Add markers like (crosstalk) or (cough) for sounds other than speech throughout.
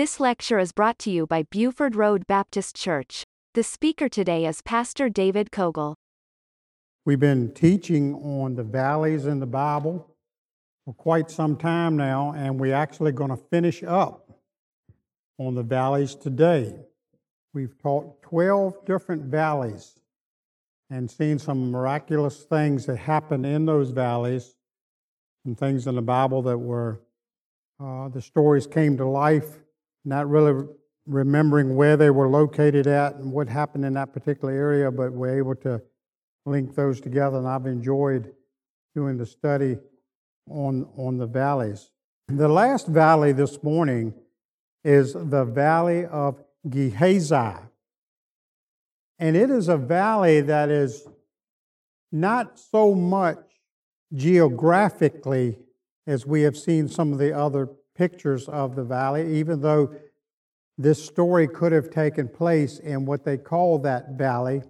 This lecture is brought to you by Buford Road Baptist Church. The speaker today is Pastor David Cogle. We've been teaching on the valleys in the Bible for quite some time now, and we're actually going to finish up on the valleys today. We've taught 12 different valleys and seen some miraculous things that happened in those valleys, and things in the Bible that were, uh, the stories came to life, not really remembering where they were located at and what happened in that particular area, but we're able to link those together, and I've enjoyed doing the study on, on the valleys. The last valley this morning is the Valley of Gehazi. And it is a valley that is not so much geographically as we have seen some of the other pictures of the valley, even though this story could have taken place in what they call that valley.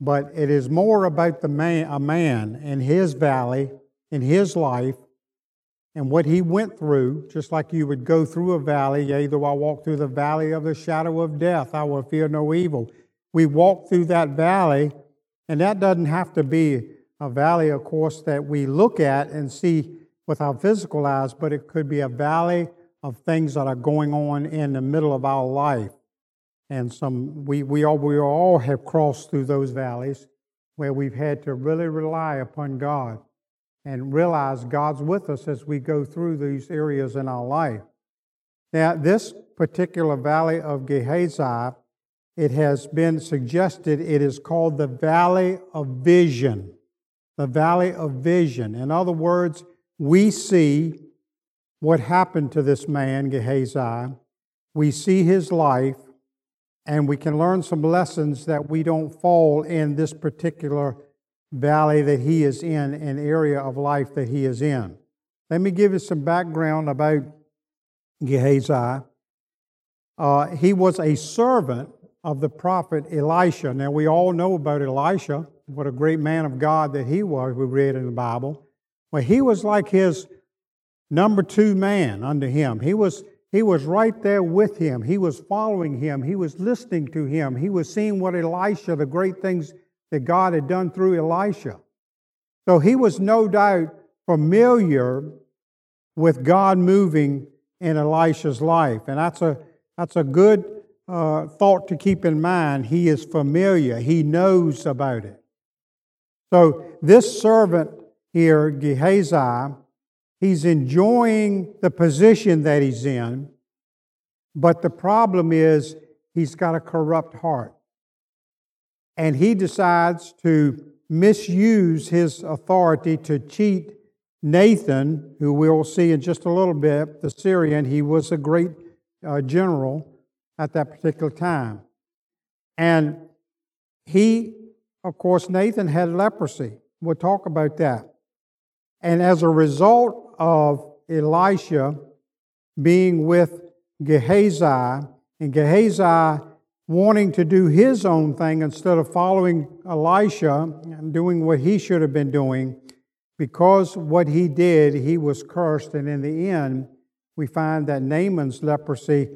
But it is more about the man, a man in his valley, in his life, and what he went through, just like you would go through a valley. Yea, though I walk through the valley of the shadow of death, I will fear no evil. We walk through that valley, and that doesn't have to be a valley, of course, that we look at and see with our physical eyes, but it could be a valley of things that are going on in the middle of our life. And some we, we all we all have crossed through those valleys where we've had to really rely upon God and realize God's with us as we go through these areas in our life. Now, this particular valley of Gehazi, it has been suggested it is called the Valley of Vision. The Valley of Vision. In other words, we see what happened to this man, Gehazi. We see his life, and we can learn some lessons that we don't fall in this particular valley that he is in, an area of life that he is in. Let me give you some background about Gehazi. Uh, he was a servant of the prophet Elisha. Now, we all know about Elisha, what a great man of God that he was, we read in the Bible. Well, he was like his number two man under him. He was, he was right there with him. He was following him. He was listening to him. He was seeing what Elisha, the great things that God had done through Elisha. So he was no doubt familiar with God moving in Elisha's life. And that's a, that's a good uh, thought to keep in mind. He is familiar, he knows about it. So this servant here, Gehazi, he's enjoying the position that he's in, but the problem is he's got a corrupt heart and he decides to misuse his authority to cheat Naaman, who we'll see in just a little bit, the Syrian. He was a great uh, general at that particular time. And he, of course, Naaman had leprosy. We'll talk about that. And as a result of Elisha being with Gehazi, and Gehazi wanting to do his own thing instead of following Elisha and doing what he should have been doing. Because what he did, he was cursed, and in the end, we find that Naaman's leprosy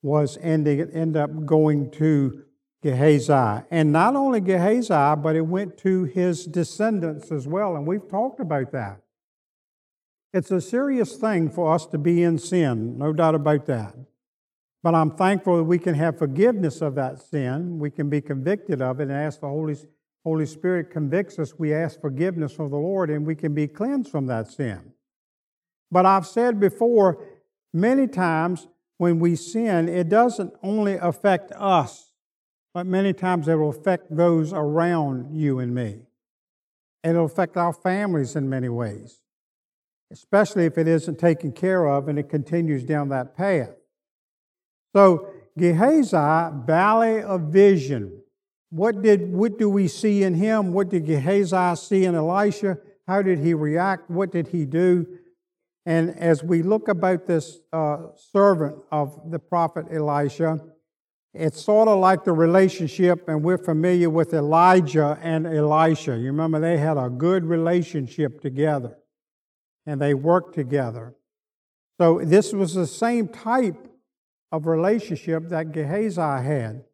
was ending, end up going to Gehazi. And not only Gehazi, but it went to his descendants as well, and we've talked about that. It's a serious thing for us to be in sin, no doubt about that. But I'm thankful that we can have forgiveness of that sin. We can be convicted of it and ask the Holy, Holy Spirit convicts us. We ask forgiveness from the Lord and we can be cleansed from that sin. But I've said before, many times when we sin, it doesn't only affect us, but many times it will affect those around you and me. It'll affect our families in many ways, especially if it isn't taken care of and it continues down that path. So Gehazi, valley of vision. What did what do we see in him? What did Gehazi see in Elisha? How did he react? What did he do? And as we look about this uh, servant of the prophet Elisha, it's sort of like the relationship, and we're familiar with Elijah and Elisha. You remember they had a good relationship together, and they worked together. So this was the same type of relationship that Gehazi had.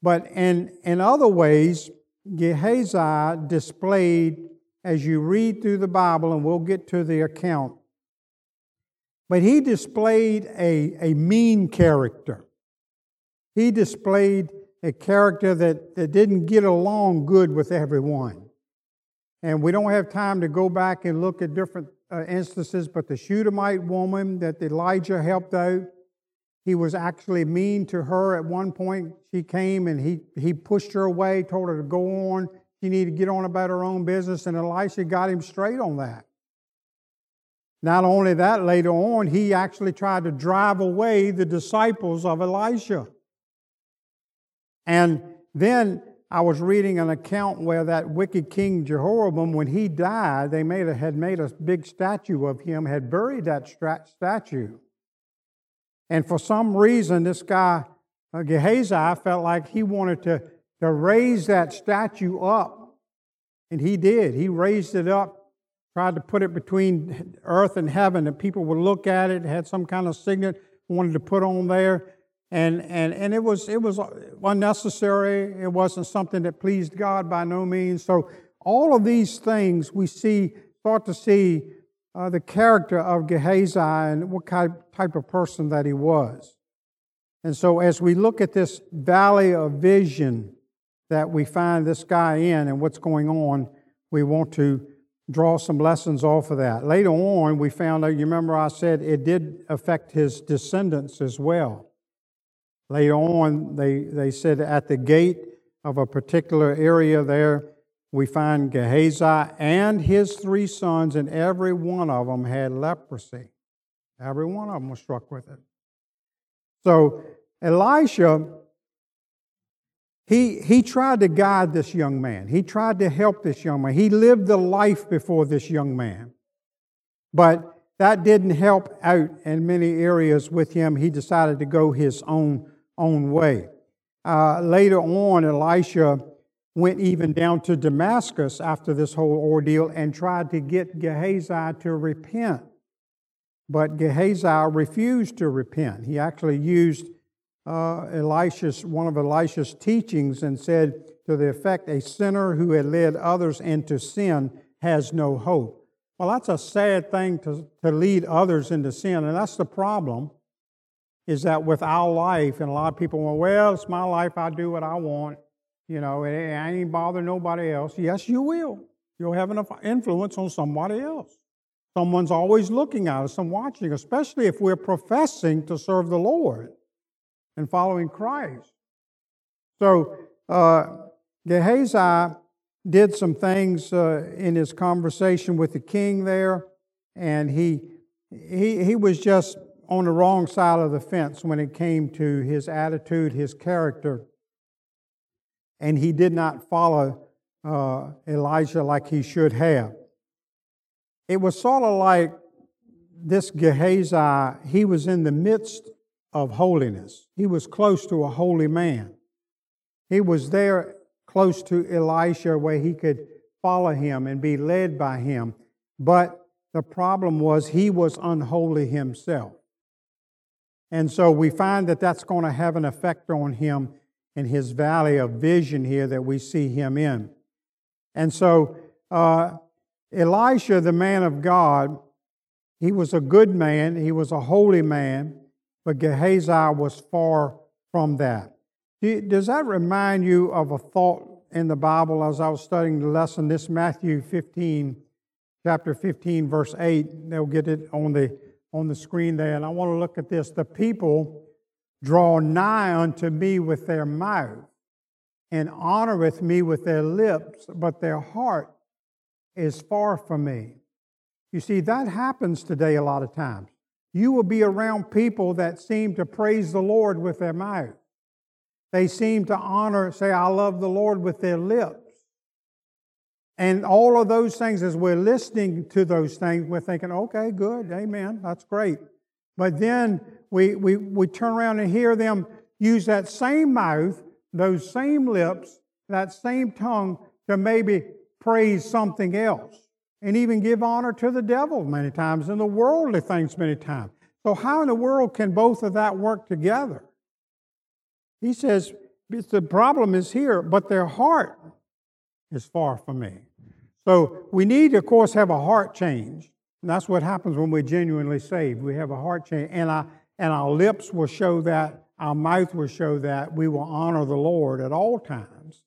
But in, in other ways, Gehazi displayed, as you read through the Bible, and we'll get to the account, but he displayed a, a mean character. He displayed a character that, that didn't get along good with everyone. And we don't have time to go back and look at different uh, instances, but the Shunammite woman that Elijah helped out, he was actually mean to her at one point. She came and he, he pushed her away, told her to go on. She needed to get on about her own business, and Elisha got him straight on that. Not only that, later on, he actually tried to drive away the disciples of Elisha. And then I was reading an account where that wicked king Jehoram, when he died, they made a, had made a big statue of him, had buried that statue. And for some reason, this guy, uh, Gehazi, felt like he wanted to, to raise that statue up. And he did. He raised it up, tried to put it between earth and heaven, and people would look at it, had some kind of signet wanted to put on there and and and it was it was unnecessary. It wasn't something that pleased God by no means. So all of these things we see start to see uh, the character of Gehazi and what kind, type of person that he was. And so as we look at this valley of vision that we find this guy in and what's going on, we want to draw some lessons off of that. Later on, we found out, you remember I said it did affect his descendants as well. Later on, they, they said at the gate of a particular area there, we find Gehazi and his three sons, and every one of them had leprosy. Every one of them was struck with it. So Elisha, he, he tried to guide this young man. He tried to help this young man. He lived the life before this young man. But that didn't help out in many areas with him. He decided to go his own own way. Uh, later on, Elisha went even down to Damascus after this whole ordeal and tried to get Gehazi to repent. But Gehazi refused to repent. He actually used uh, Elisha's, one of Elisha's teachings and said to the effect, a sinner who had led others into sin has no hope. Well, that's a sad thing to, to lead others into sin, and that's the problem is that with our life, and a lot of people want, well, it's my life, I do what I want. You know, I ain't bother nobody else. Yes, you will. You'll have enough influence on somebody else. Someone's always looking at us and watching, especially if we're professing to serve the Lord and following Christ. So, uh, Gehazi did some things uh, in his conversation with the king there, and he, he, he was just on the wrong side of the fence when it came to his attitude, his character. And he did not follow uh, Elijah like he should have. It was sort of like this Gehazi, he was in the midst of holiness. He was close to a holy man. He was there close to Elisha where he could follow him and be led by him. But the problem was he was unholy himself. And so we find that that's going to have an effect on him in his valley of vision here that we see him in. And so uh, Elisha, the man of God, he was a good man, he was a holy man, but Gehazi was far from that. Does that remind you of a thought in the Bible as I was studying the lesson? This Matthew 15, chapter 15, verse 8. They'll get it on the on the screen there, and I want to look at this. The people draw nigh unto me with their mouth and honoreth me with their lips, but their heart is far from me. You see, that happens today a lot of times. You will be around people that seem to praise the Lord with their mouth. They seem to honor, say, I love the Lord with their lips. And all of those things, as we're listening to those things, we're thinking, okay, good, amen, that's great. But then we, we, we turn around and hear them use that same mouth, those same lips, that same tongue to maybe praise something else and even give honor to the devil many times and the worldly things many times. So, how in the world can both of that work together? He says, the problem is here, but their heart is far from me. So, we need, of course, have a heart change. And that's what happens when we're genuinely saved. We have a heart change, and our, and our lips will show that, our mouth will show that. We will honor the Lord at all times.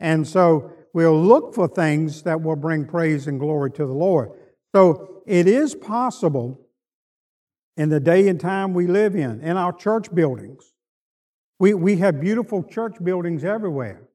And so, we'll look for things that will bring praise and glory to the Lord. So, it is possible in the day and time we live in, in our church buildings. We, we have beautiful church buildings everywhere.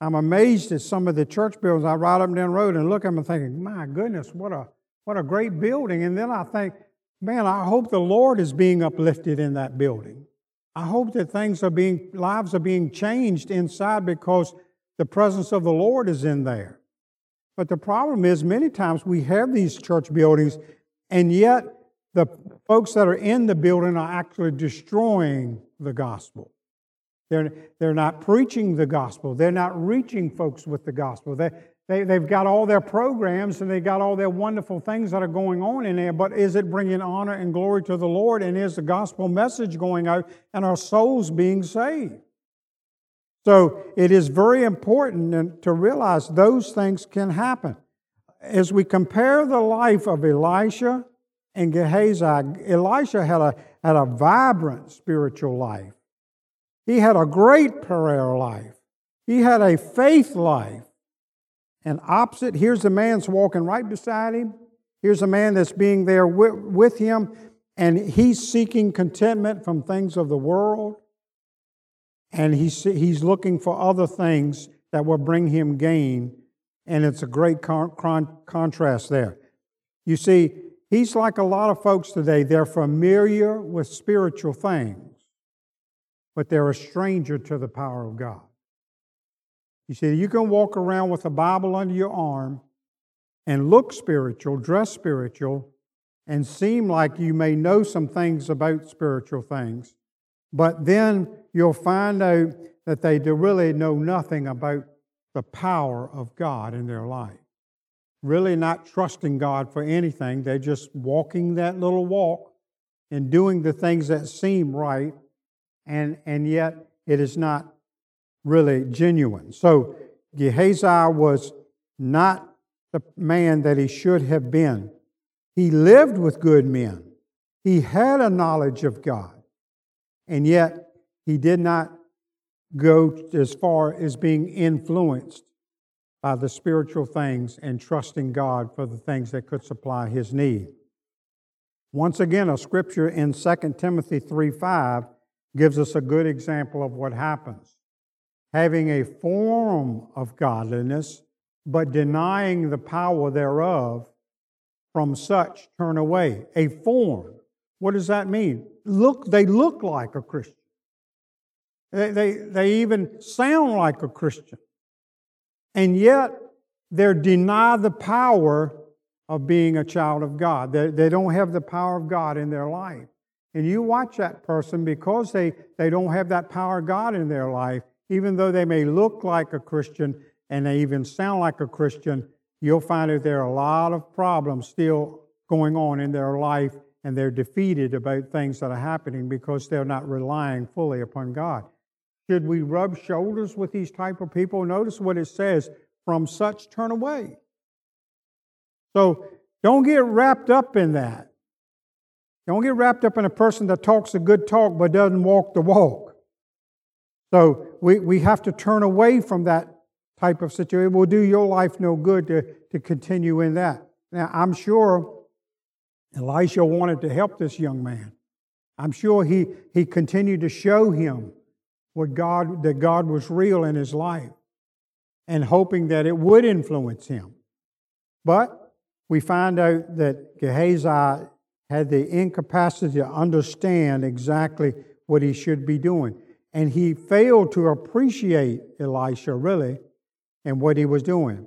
I'm amazed at some of the church buildings. I ride up and down the road and look at them and thinking, my goodness, what a, what a great building. And then I think, man, I hope the Lord is being uplifted in that building. I hope that things are being, lives are being changed inside because the presence of the Lord is in there. But the problem is, many times we have these church buildings, and yet the folks that are in the building are actually destroying the gospel. They're, they're not preaching the gospel. They're not reaching folks with the gospel. They, they, they've got all their programs and they've got all their wonderful things that are going on in there, but is it bringing honor and glory to the Lord? And is the gospel message going out and are souls being saved? So it is very important to realize those things can happen. As we compare the life of Elisha and Gehazi, Elisha had a, had a vibrant spiritual life. He had a great prayer life. He had a faith life. And opposite, here's a man's walking right beside him. Here's a man that's being there with him, and he's seeking contentment from things of the world. And he's, he's looking for other things that will bring him gain. And it's a great con- con- contrast there. You see, he's like a lot of folks today. They're familiar with spiritual things but they're a stranger to the power of God. You see, you can walk around with a Bible under your arm and look spiritual, dress spiritual, and seem like you may know some things about spiritual things, but then you'll find out that they really know nothing about the power of God in their life. Really not trusting God for anything. They're just walking that little walk and doing the things that seem right and, and yet it is not really genuine. So Gehazi was not the man that he should have been. He lived with good men, he had a knowledge of God, and yet he did not go as far as being influenced by the spiritual things and trusting God for the things that could supply his need. Once again, a scripture in 2 Timothy 3 5 gives us a good example of what happens. Having a form of godliness, but denying the power thereof, from such turn away. A form. What does that mean? Look, they look like a Christian. They, they, they even sound like a Christian. And yet, they're denied the power of being a child of God. They, they don't have the power of God in their life. And you watch that person because they, they don't have that power of God in their life, even though they may look like a Christian and they even sound like a Christian, you'll find that there are a lot of problems still going on in their life and they're defeated about things that are happening because they're not relying fully upon God. Should we rub shoulders with these type of people? Notice what it says, from such turn away. So don't get wrapped up in that. Don't get wrapped up in a person that talks a good talk but doesn't walk the walk. So we, we have to turn away from that type of situation. It will do your life no good to, to continue in that. Now, I'm sure Elisha wanted to help this young man. I'm sure he, he continued to show him what God, that God was real in his life and hoping that it would influence him. But we find out that Gehazi had the incapacity to understand exactly what he should be doing. And he failed to appreciate Elisha, really, and what he was doing.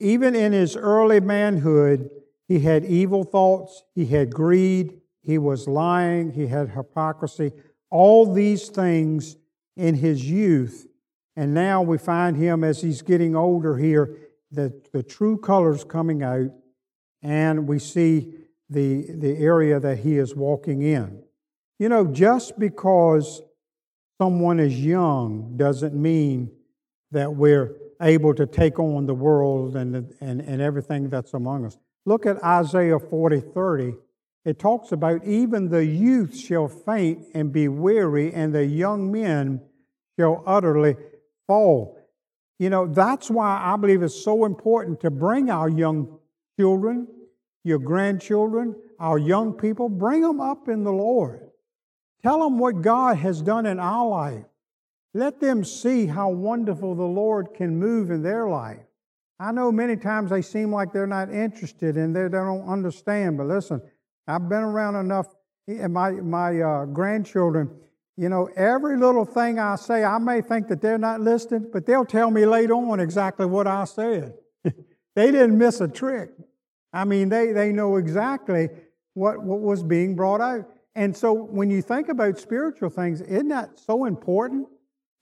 Even in his early manhood, he had evil thoughts, he had greed, he was lying, he had hypocrisy, all these things in his youth. And now we find him as he's getting older here, the, the true colors coming out, and we see the, the area that he is walking in. You know, just because someone is young doesn't mean that we're able to take on the world and, and, and everything that's among us. Look at Isaiah 40 30. It talks about even the youth shall faint and be weary, and the young men shall utterly fall. You know, that's why I believe it's so important to bring our young children, your grandchildren, our young people, bring them up in the Lord. Tell them what God has done in our life. Let them see how wonderful the Lord can move in their life. I know many times they seem like they're not interested and they don't understand, but listen, I've been around enough, my, my uh, grandchildren, you know, every little thing I say, I may think that they're not listening, but they'll tell me later on exactly what I said. (laughs) they didn't miss a trick. I mean, they, they know exactly what, what was being brought out. And so when you think about spiritual things, isn't that so important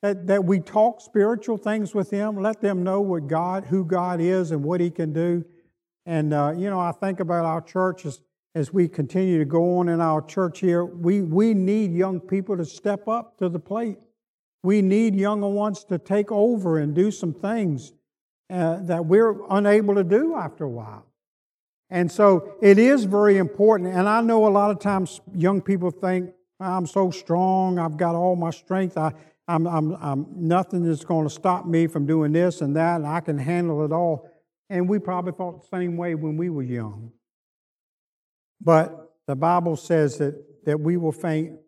that, that we talk spiritual things with them, let them know what God, who God is and what He can do? And, uh, you know, I think about our churches as we continue to go on in our church here, we, we need young people to step up to the plate. We need younger ones to take over and do some things uh, that we're unable to do after a while. And so it is very important. And I know a lot of times young people think, I'm so strong, I've got all my strength, I, I'm, I'm, I'm, nothing is going to stop me from doing this and that, and I can handle it all. And we probably thought the same way when we were young. But the Bible says that, that we will faint,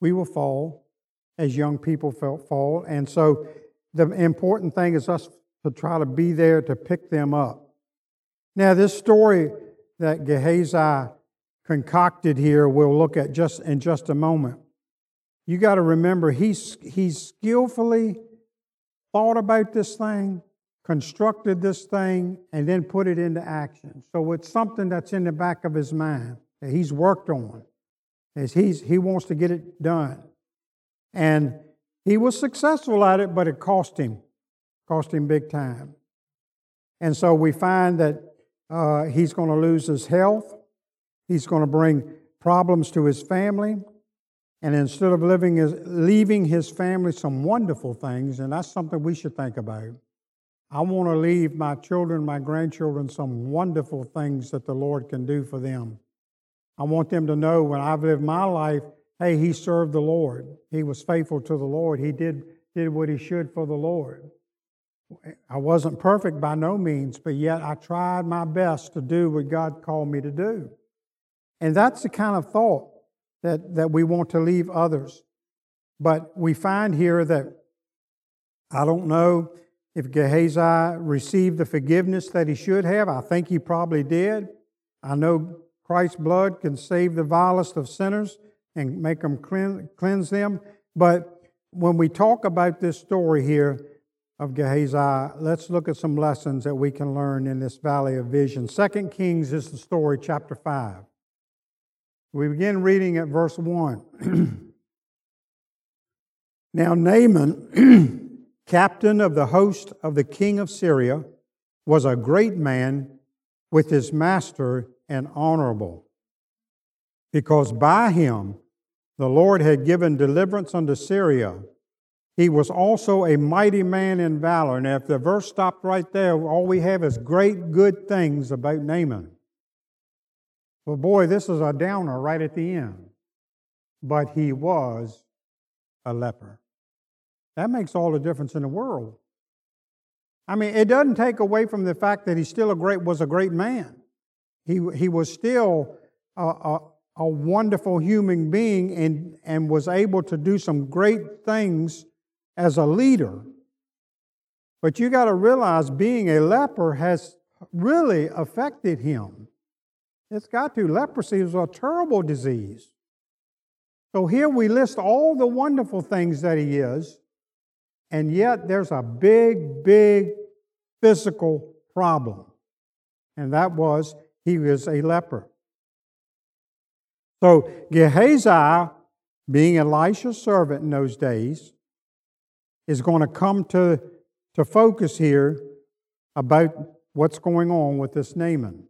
we will fall as young people fall. And so the important thing is us to try to be there to pick them up. Now, this story that Gehazi concocted here, we'll look at just in just a moment. You got to remember, he's, he's skillfully thought about this thing, constructed this thing, and then put it into action. So it's something that's in the back of his mind that he's worked on. As he's, he wants to get it done. And he was successful at it, but it cost him, cost him big time. And so we find that uh, he's going to lose his health. He's going to bring problems to his family. And instead of living his, leaving his family some wonderful things, and that's something we should think about, I want to leave my children, my grandchildren, some wonderful things that the Lord can do for them. I want them to know when I've lived my life, hey, he served the Lord. He was faithful to the Lord. He did, did what he should for the Lord. I wasn't perfect by no means, but yet I tried my best to do what God called me to do. And that's the kind of thought that, that we want to leave others. But we find here that I don't know if Gehazi received the forgiveness that he should have. I think he probably did. I know Christ's blood can save the vilest of sinners and make them cleanse them. But when we talk about this story here of Gehazi, let's look at some lessons that we can learn in this valley of vision. Second Kings is the story, chapter 5. We begin reading at verse 1. (clears throat) now, Naaman (clears throat) captain of the host of the king of Syria, was a great man with his master and honorable, because by him the Lord had given deliverance unto Syria. He was also a mighty man in valor. Now, if the verse stopped right there, all we have is great good things about Naaman. Well, boy, this is a downer right at the end. But he was a leper. That makes all the difference in the world. I mean, it doesn't take away from the fact that he still a great was a great man. He, he was still a, a, a wonderful human being and, and was able to do some great things as a leader. But you got to realize being a leper has really affected him. It's got to. Leprosy is a terrible disease. So here we list all the wonderful things that he is, and yet there's a big, big physical problem. And that was he was a leper. So Gehazi, being Elisha's servant in those days, is going to come to, to focus here about what's going on with this Naaman.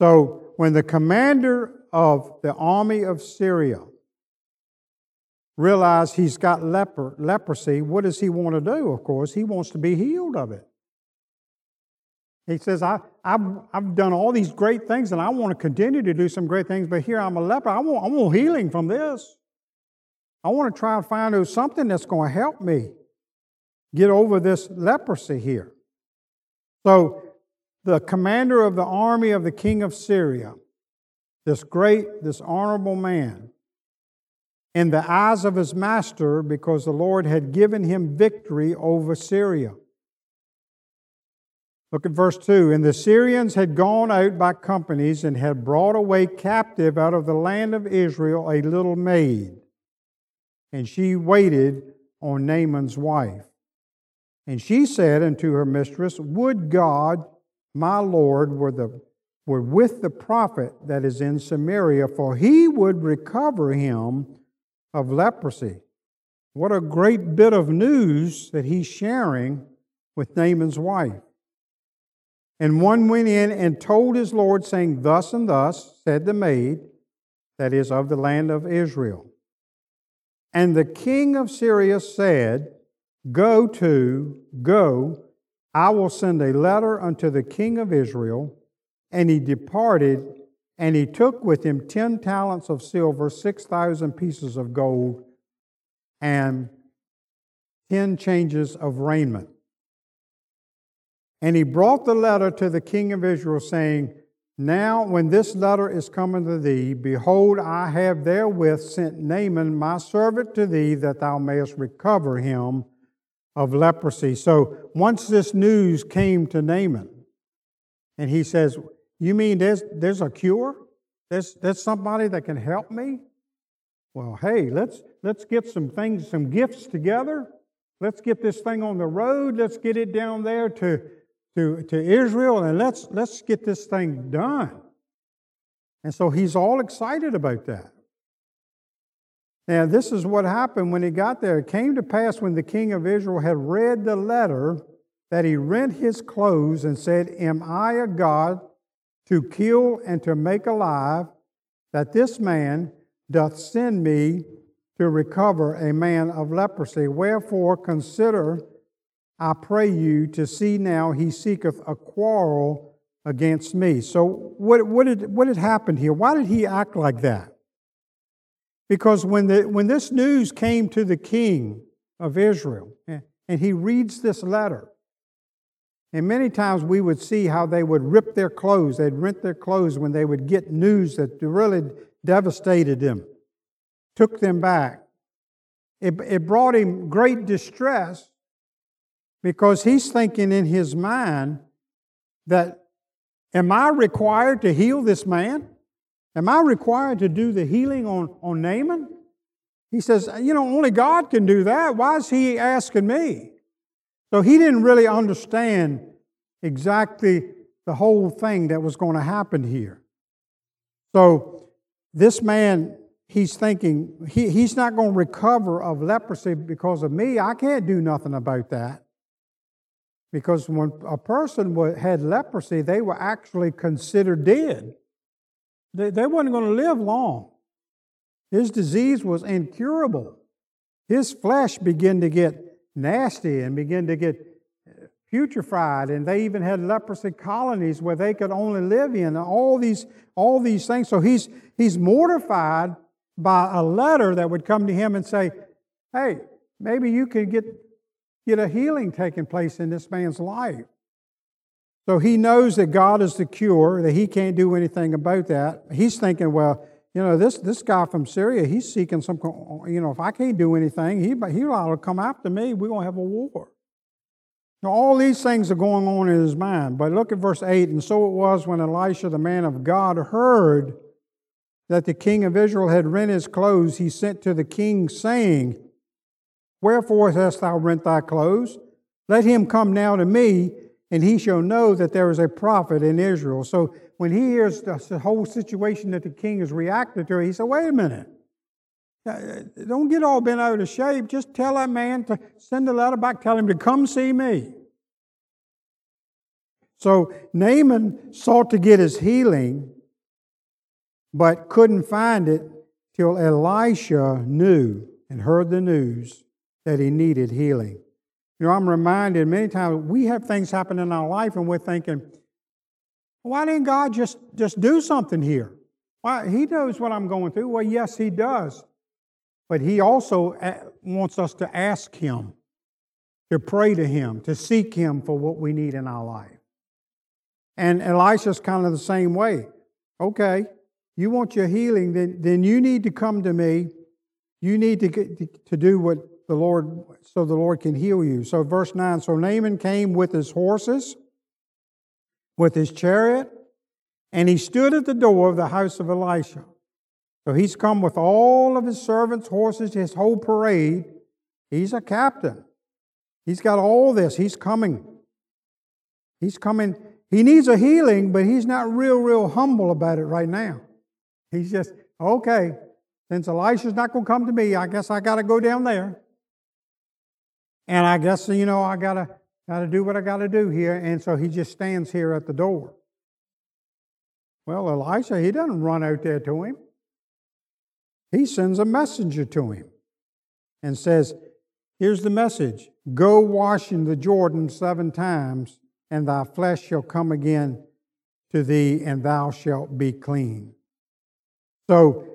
So when the commander of the army of Syria realized he's got leper, leprosy, what does he want to do? Of course, he wants to be healed of it. He says, I, I've, I've done all these great things and I want to continue to do some great things, but here I'm a leper. I want, I want healing from this. I want to try and find out something that's going to help me get over this leprosy here. So, the commander of the army of the king of Syria, this great, this honorable man, in the eyes of his master, because the Lord had given him victory over Syria. Look at verse 2. And the Syrians had gone out by companies and had brought away captive out of the land of Israel a little maid. And she waited on Naaman's wife. And she said unto her mistress, Would God, my Lord, were, the, were with the prophet that is in Samaria, for he would recover him of leprosy. What a great bit of news that he's sharing with Naaman's wife. And one went in and told his Lord, saying, Thus and thus said the maid, that is of the land of Israel. And the king of Syria said, Go to, go, I will send a letter unto the king of Israel. And he departed, and he took with him ten talents of silver, six thousand pieces of gold, and ten changes of raiment. And he brought the letter to the king of Israel, saying, Now, when this letter is coming to thee, behold, I have therewith sent Naaman my servant to thee, that thou mayest recover him of leprosy. So once this news came to Naaman, and he says, You mean there's, there's a cure? There's, there's somebody that can help me? Well, hey, let's, let's get some things, some gifts together. Let's get this thing on the road. Let's get it down there to to, to Israel and let's, let's get this thing done. And so he's all excited about that. And this is what happened when he got there. It came to pass when the king of Israel had read the letter that he rent his clothes and said, Am I a God to kill and to make alive, that this man doth send me to recover a man of leprosy? Wherefore consider I pray you to see now he seeketh a quarrel against me. So, what, what, did, what had happened here? Why did he act like that? Because when, the, when this news came to the king of Israel, eh, and he reads this letter, and many times we would see how they would rip their clothes, they'd rent their clothes when they would get news that really devastated them, took them back. It, it brought him great distress because he's thinking in his mind that, am I required to heal this man? Am I required to do the healing on, on Naaman? He says, you know, only God can do that. Why is he asking me? So he didn't really understand exactly the whole thing that was going to happen here. So this man, he's thinking, he, he's not going to recover of leprosy because of me. I can't do nothing about that. Because when a person had leprosy, they were actually considered dead. They, they weren't going to live long. His disease was incurable. His flesh began to get nasty and began to get uh, putrefied, and they even had leprosy colonies where they could only live in. All these, all these things. So he's, he's mortified by a letter that would come to him and say, Hey, maybe you could get get a healing taking place in this man's life. So he knows that God is the cure, that he can't do anything about that. He's thinking, well, you know, this, this guy from Syria, he's seeking some, you know, if I can't do anything, he, he'll come after me. We're going to have a war. Now, all these things are going on in his mind. But look at verse 8. And so it was when Elisha, the man of God, heard that the king of Israel had rent his clothes, he sent to the king, saying, Wherefore hast thou rent thy clothes? Let him come now to me, and he shall know that there is a prophet in Israel. So when he hears the whole situation that the king has reacted to, he said, Wait a minute. Uh, uh, don't get all bent out of shape. Just tell that man to send a letter back, tell him to come see me. So Naaman sought to get his healing but couldn't find it till Elisha knew and heard the news that he needed healing. You know, I'm reminded many times we have things happen in our life and we're thinking, why didn't God just, just do something here? Why, he knows what I'm going through. Well, yes, He does. But He also uh, wants us to ask Him, to pray to Him, to seek Him for what we need in our life. And Elisha's kind of the same way. Okay, you want your healing, then, then you need to come to me. You need to, get, to do what the Lord, so the Lord can heal you. So, verse 9 So Naaman came with his horses, with his chariot, and he stood at the door of the house of Elisha. So he's come with all of his servants, horses, his whole parade. He's a captain. He's got all this. He's coming. He's coming. He needs a healing, but he's not real, real humble about it right now. He's just, okay, since Elisha's not going to come to me, I guess I got to go down there. And I guess, you know, I got to got to do what I got to do here. And so he just stands here at the door. Well, Elisha, he doesn't run out there to him. He sends a messenger to him and says, Here's the message Go wash in the Jordan seven times, and thy flesh shall come again to thee, and thou shalt be clean. So,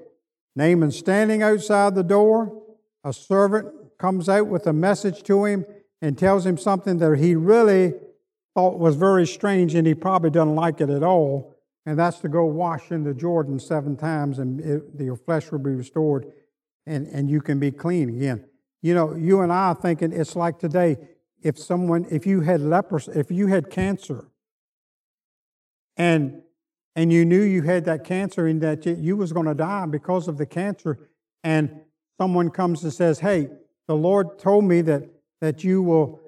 Naaman standing outside the door, a servant comes out with a message to him and tells him something that he really thought was very strange and he probably doesn't like it at all and that's to go wash in the Jordan seven times, and it, your flesh will be restored, and, and you can be clean again. You know, you and I are thinking it's like today. If someone, if you had leprosy, if you had cancer, and and you knew you had that cancer and that you was going to die because of the cancer, and someone comes and says, "Hey, the Lord told me that that you will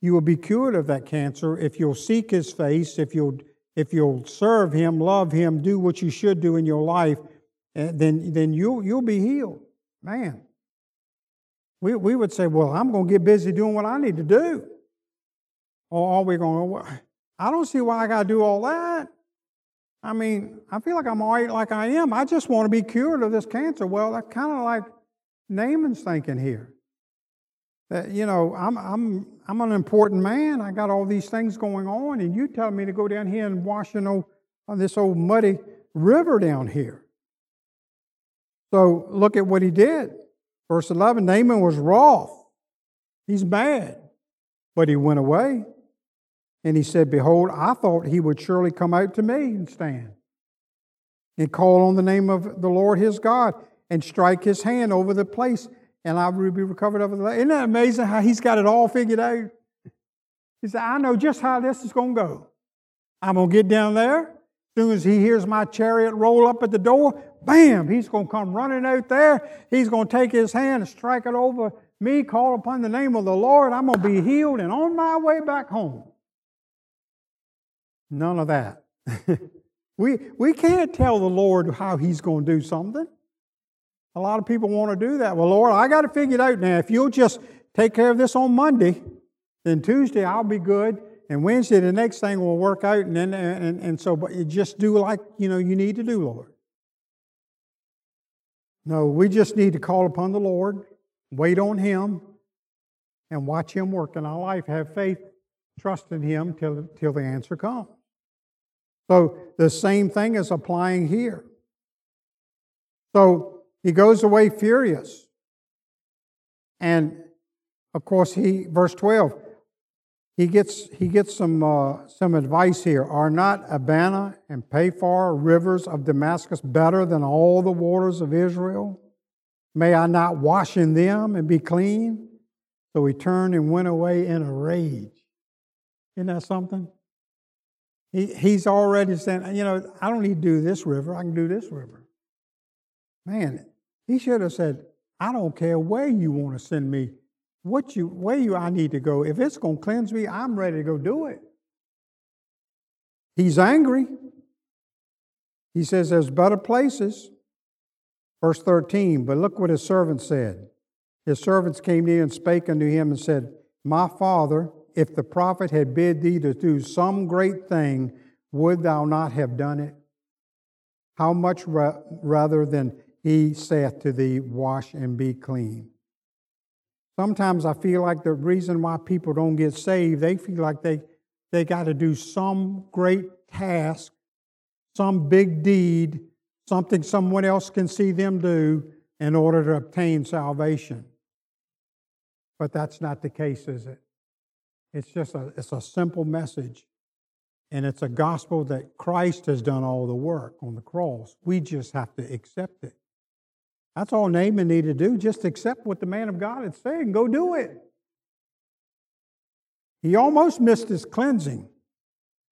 you will be cured of that cancer if you'll seek His face, if you'll if you'll serve Him, love Him, do what you should do in your life, eh, then, then you'll, you'll be healed. Man. We, we would say, well, I'm going to get busy doing what I need to do. Or are we going, I don't see why I got to do all that. I mean, I feel like I'm all right like I am. I just want to be cured of this cancer. Well, that's kind of like Naaman's thinking here. That, you know, I'm, I'm, I'm an important man. I got all these things going on, and you tell me to go down here and wash in old, on this old muddy river down here. So look at what he did. Verse 11 Naaman was wroth. He's mad. But he went away. And he said, Behold, I thought he would surely come out to me and stand and call on the name of the Lord his God and strike his hand over the place and I will be recovered of. Isn't that amazing how he's got it all figured out? He said, I know just how this is going to go. I'm going to get down there. As soon as he hears my chariot roll up at the door, bam, he's going to come running out there. He's going to take his hand and strike it over me, call upon the name of the Lord. I'm going to be healed and on my way back home. None of that. (laughs) we, we can't tell the Lord how he's going to do something. A lot of people want to do that. Well, Lord, I got to figure it out now. If you'll just take care of this on Monday, then Tuesday I'll be good, and Wednesday the next thing will work out, and then and, and so but you just do like you know you need to do, Lord. No, we just need to call upon the Lord, wait on Him, and watch Him work in our life. Have faith, trust in Him till, till the answer comes. So the same thing is applying here. So he goes away furious. And of course, he, verse 12, he gets, he gets some, uh, some advice here. Are not Abana and Pharpar rivers of Damascus better than all the waters of Israel? May I not wash in them and be clean? So he turned and went away in a rage. Isn't that something? He, he's already saying, you know, I don't need to do this river, I can do this river. Man, he should have said, I don't care where you want to send me, what you where you I need to go. If it's going to cleanse me, I'm ready to go do it. He's angry. He says there's better places. Verse 13, but look what his servants said. His servants came near and spake unto him and said, My father, if the prophet had bid thee to do some great thing, would thou not have done it? how much ra- rather than he saith to thee, Wash and be clean. Sometimes I feel like the reason why people don't get saved, they feel like they, they got to do some great task, some big deed, something someone else can see them do in order to obtain salvation. But that's not the case, is it? It's just a, it's a simple message. And it's a gospel that Christ has done all the work on the cross. We just have to accept it. That's all Naaman needed to do. Just accept what the man of God had said and go do it. He almost missed his cleansing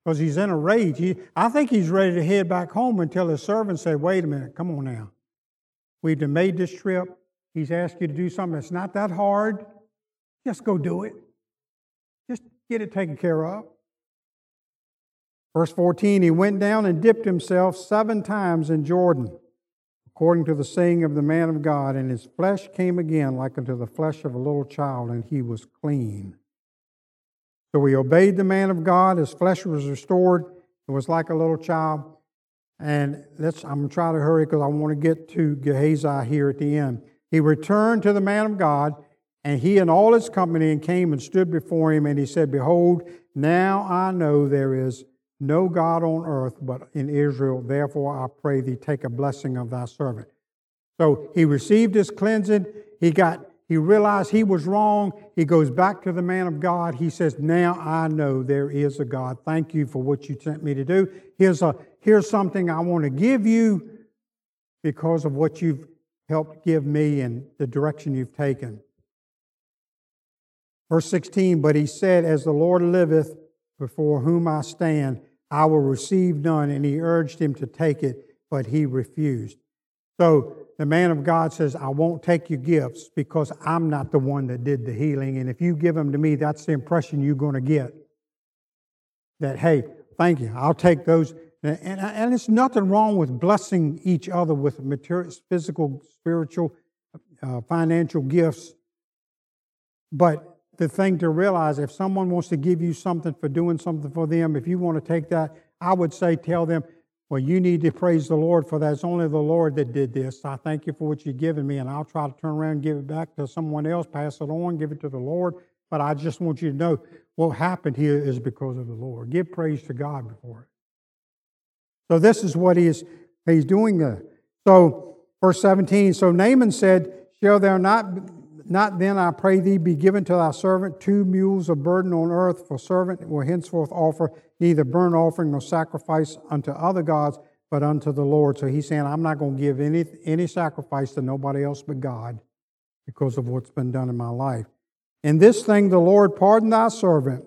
because he's in a rage. He, I think he's ready to head back home until his servant said, Wait a minute, come on now. We've made this trip. He's asked you to do something that's not that hard. Just go do it. Just get it taken care of. Verse 14, he went down and dipped himself seven times in Jordan, according to the saying of the man of God, and his flesh came again like unto the flesh of a little child, and he was clean. So he obeyed the man of God, his flesh was restored, it was like a little child. And let's, I'm to try to hurry because I want to get to Gehazi here at the end. He returned to the man of God, and he and all his company and came and stood before him, and he said, Behold, now I know there is no God on earth but in Israel. Therefore, I pray thee, take a blessing of thy servant. So he received his cleansing. He got he realized he was wrong. He goes back to the man of God. He says, Now I know there is a God. Thank you for what you sent me to do. Here's, a, here's something I want to give you because of what you've helped give me and the direction you've taken. Verse 16, but he said, As the Lord liveth, before whom I stand, I will receive none. And he urged him to take it, but he refused. So the man of God says, I won't take your gifts because I'm not the one that did the healing. And if you give them to me, that's the impression you're going to get. That, hey, thank you, I'll take those. And, and it's nothing wrong with blessing each other with material, physical, spiritual, uh, financial gifts. But the thing to realize if someone wants to give you something for doing something for them, if you want to take that, I would say tell them, well, you need to praise the Lord for that. It's only the Lord that did this. I thank you for what you've given me, and I'll try to turn around and give it back to someone else, pass it on, give it to the Lord. But I just want you to know what happened here is because of the Lord. Give praise to God before it. So this is what he is, he's doing there. So verse 17, so Naaman said, Shall there not not then, I pray thee, be given to thy servant two mules of burden on earth, for servant will henceforth offer neither burnt offering nor sacrifice unto other gods, but unto the Lord. So he's saying, I'm not going to give any, any sacrifice to nobody else but God because of what's been done in my life. In this thing the Lord pardon thy servant,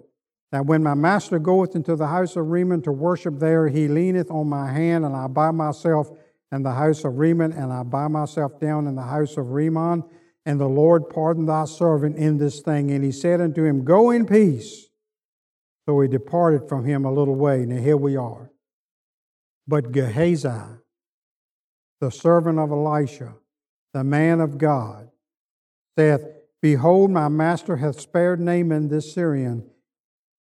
that when my master goeth into the house of Rimmon to worship there, he leaneth on my hand, and I buy myself in the house of Rimmon, and I buy myself down in the house of Rimmon. And the Lord pardoned thy servant in this thing. And he said unto him, Go in peace. So he departed from him a little way. Now here we are. But Gehazi, the servant of Elisha, the man of God, saith, Behold, my master hath spared Naaman this Syrian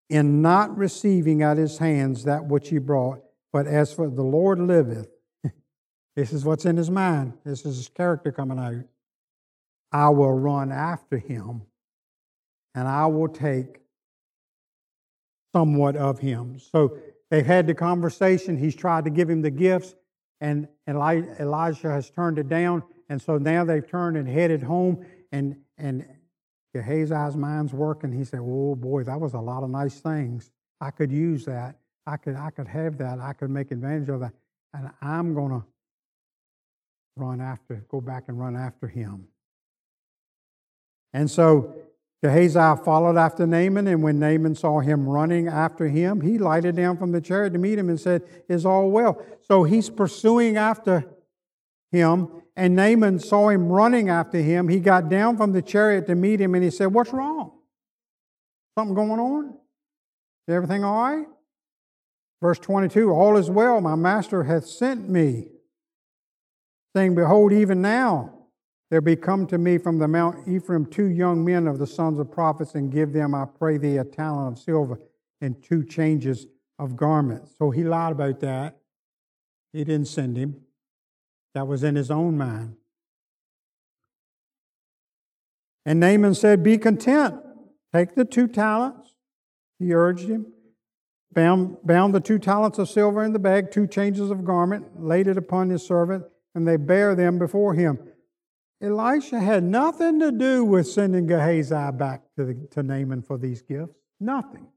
in not receiving at his hands that which he brought. But as for the Lord liveth, (laughs) this is what's in his mind. This is his character coming out. I will run after him and I will take somewhat of him. So they've had the conversation. He's tried to give him the gifts, and Elijah has turned it down. And so now they've turned and headed home. And, and Gehazi's mind's working. He said, Oh boy, that was a lot of nice things. I could use that. I could, I could have that. I could make advantage of that. And I'm going to run after, go back and run after him. And so Gehazi followed after Naaman, and when Naaman saw him running after him, he lighted down from the chariot to meet him and said, Is all well? So he's pursuing after him, and Naaman saw him running after him. He got down from the chariot to meet him, and he said, What's wrong? Something going on? Is everything all right? Verse 22 All is well, my master hath sent me, saying, Behold, even now there be come to me from the Mount Ephraim two young men of the sons of prophets, and give them, I pray thee, a talent of silver and two changes of garments. So he lied about that. He didn't send him. That was in his own mind. And Naaman said, Be content. Take the two talents. He urged him. Bound, bound the two talents of silver in the bag, two changes of garment, laid it upon his servant, and they bare them before him. Elisha had nothing to do with sending Gehazi back to, the, to Naaman for these gifts. Nothing.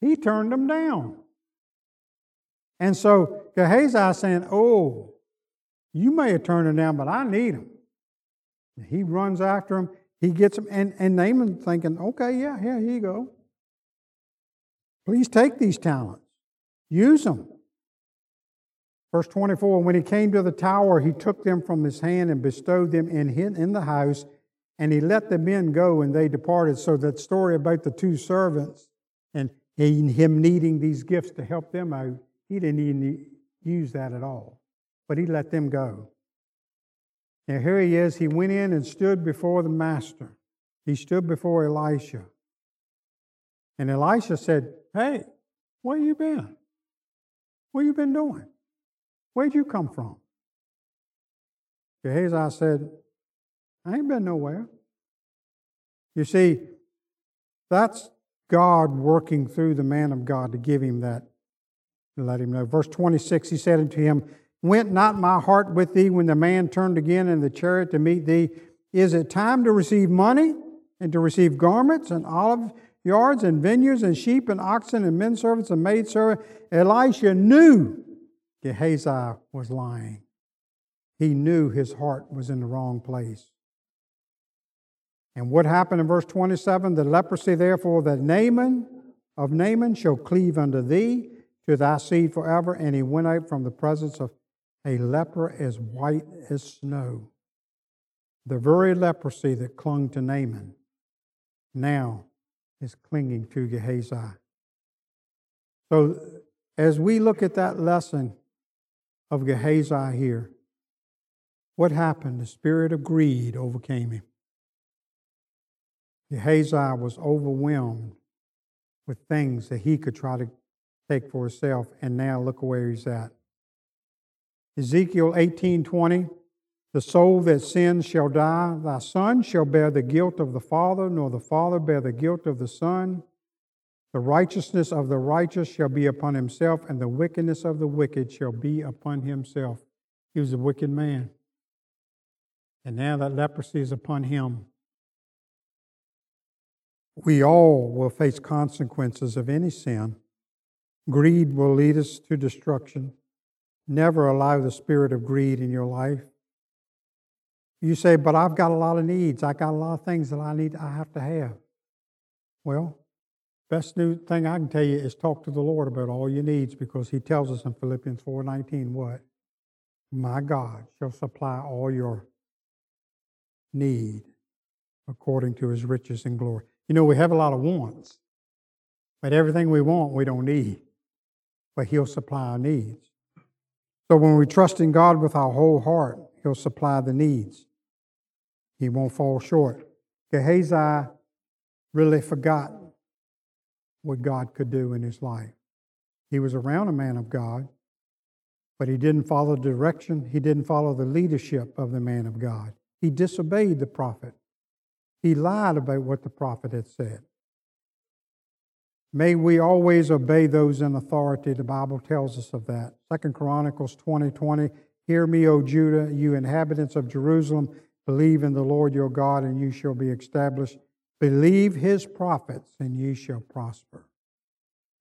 He turned them down. And so Gehazi saying, Oh, you may have turned them down, but I need them. He runs after him. He gets them. And, and Naaman thinking, Okay, yeah, yeah, here you go. Please take these talents, use them. Verse 24 When he came to the tower, he took them from his hand and bestowed them in, in the house, and he let the men go, and they departed. So that story about the two servants and him needing these gifts to help them out, he didn't even use that at all. But he let them go. Now here he is. He went in and stood before the master. He stood before Elisha. And Elisha said, Hey, where you been? What you been doing? Where'd you come from? Gehazi said, I ain't been nowhere. You see, that's God working through the man of God to give him that, to let him know. Verse 26, he said unto him, Went not my heart with thee when the man turned again in the chariot to meet thee? Is it time to receive money and to receive garments and olive yards and vineyards and sheep and oxen and men servants and maid servants. Elisha knew Gehazi was lying. He knew his heart was in the wrong place. And what happened in verse 27? The leprosy, therefore, that Naaman of Naaman shall cleave unto thee to thy seed forever. And he went out from the presence of a leper as white as snow. The very leprosy that clung to Naaman now is clinging to Gehazi. So, as we look at that lesson of Gehazi here, what happened? The spirit of greed overcame him. Gehazi was overwhelmed with things that he could try to take for himself, and now look where he's at. Ezekiel 18:20 the soul that sins shall die. Thy son shall bear the guilt of the father, nor the father bear the guilt of the son. The righteousness of the righteous shall be upon himself, and the wickedness of the wicked shall be upon himself. He was a wicked man. And now that leprosy is upon him. We all will face consequences of any sin. Greed will lead us to destruction. Never allow the spirit of greed in your life. You say, but I've got a lot of needs. I got a lot of things that I need, I have to have. Well, best new thing I can tell you is talk to the Lord about all your needs because He tells us in Philippians 4:19 what? My God shall supply all your need according to His riches and glory. You know, we have a lot of wants, but everything we want we don't need. But He'll supply our needs. So when we trust in God with our whole heart, He'll supply the needs. He won't fall short. Gehazi really forgot what God could do in his life. He was around a man of God, but he didn't follow the direction, he didn't follow the leadership of the man of God. He disobeyed the prophet. He lied about what the prophet had said. May we always obey those in authority. The Bible tells us of that. Second Chronicles 20 20. Hear me, O Judah, you inhabitants of Jerusalem. Believe in the Lord your God, and you shall be established. Believe his prophets, and ye shall prosper.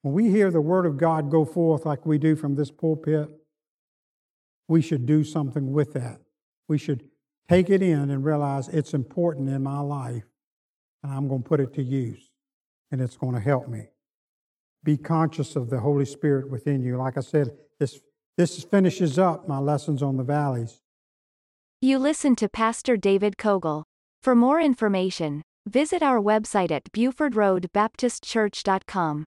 When we hear the word of God go forth like we do from this pulpit, we should do something with that. We should take it in and realize it's important in my life, and I'm going to put it to use, and it's going to help me. Be conscious of the Holy Spirit within you. Like I said, this, this finishes up my lessons on the valleys. You listen to Pastor David Cogle. For more information, visit our website at BufordRoadBaptistChurch.com.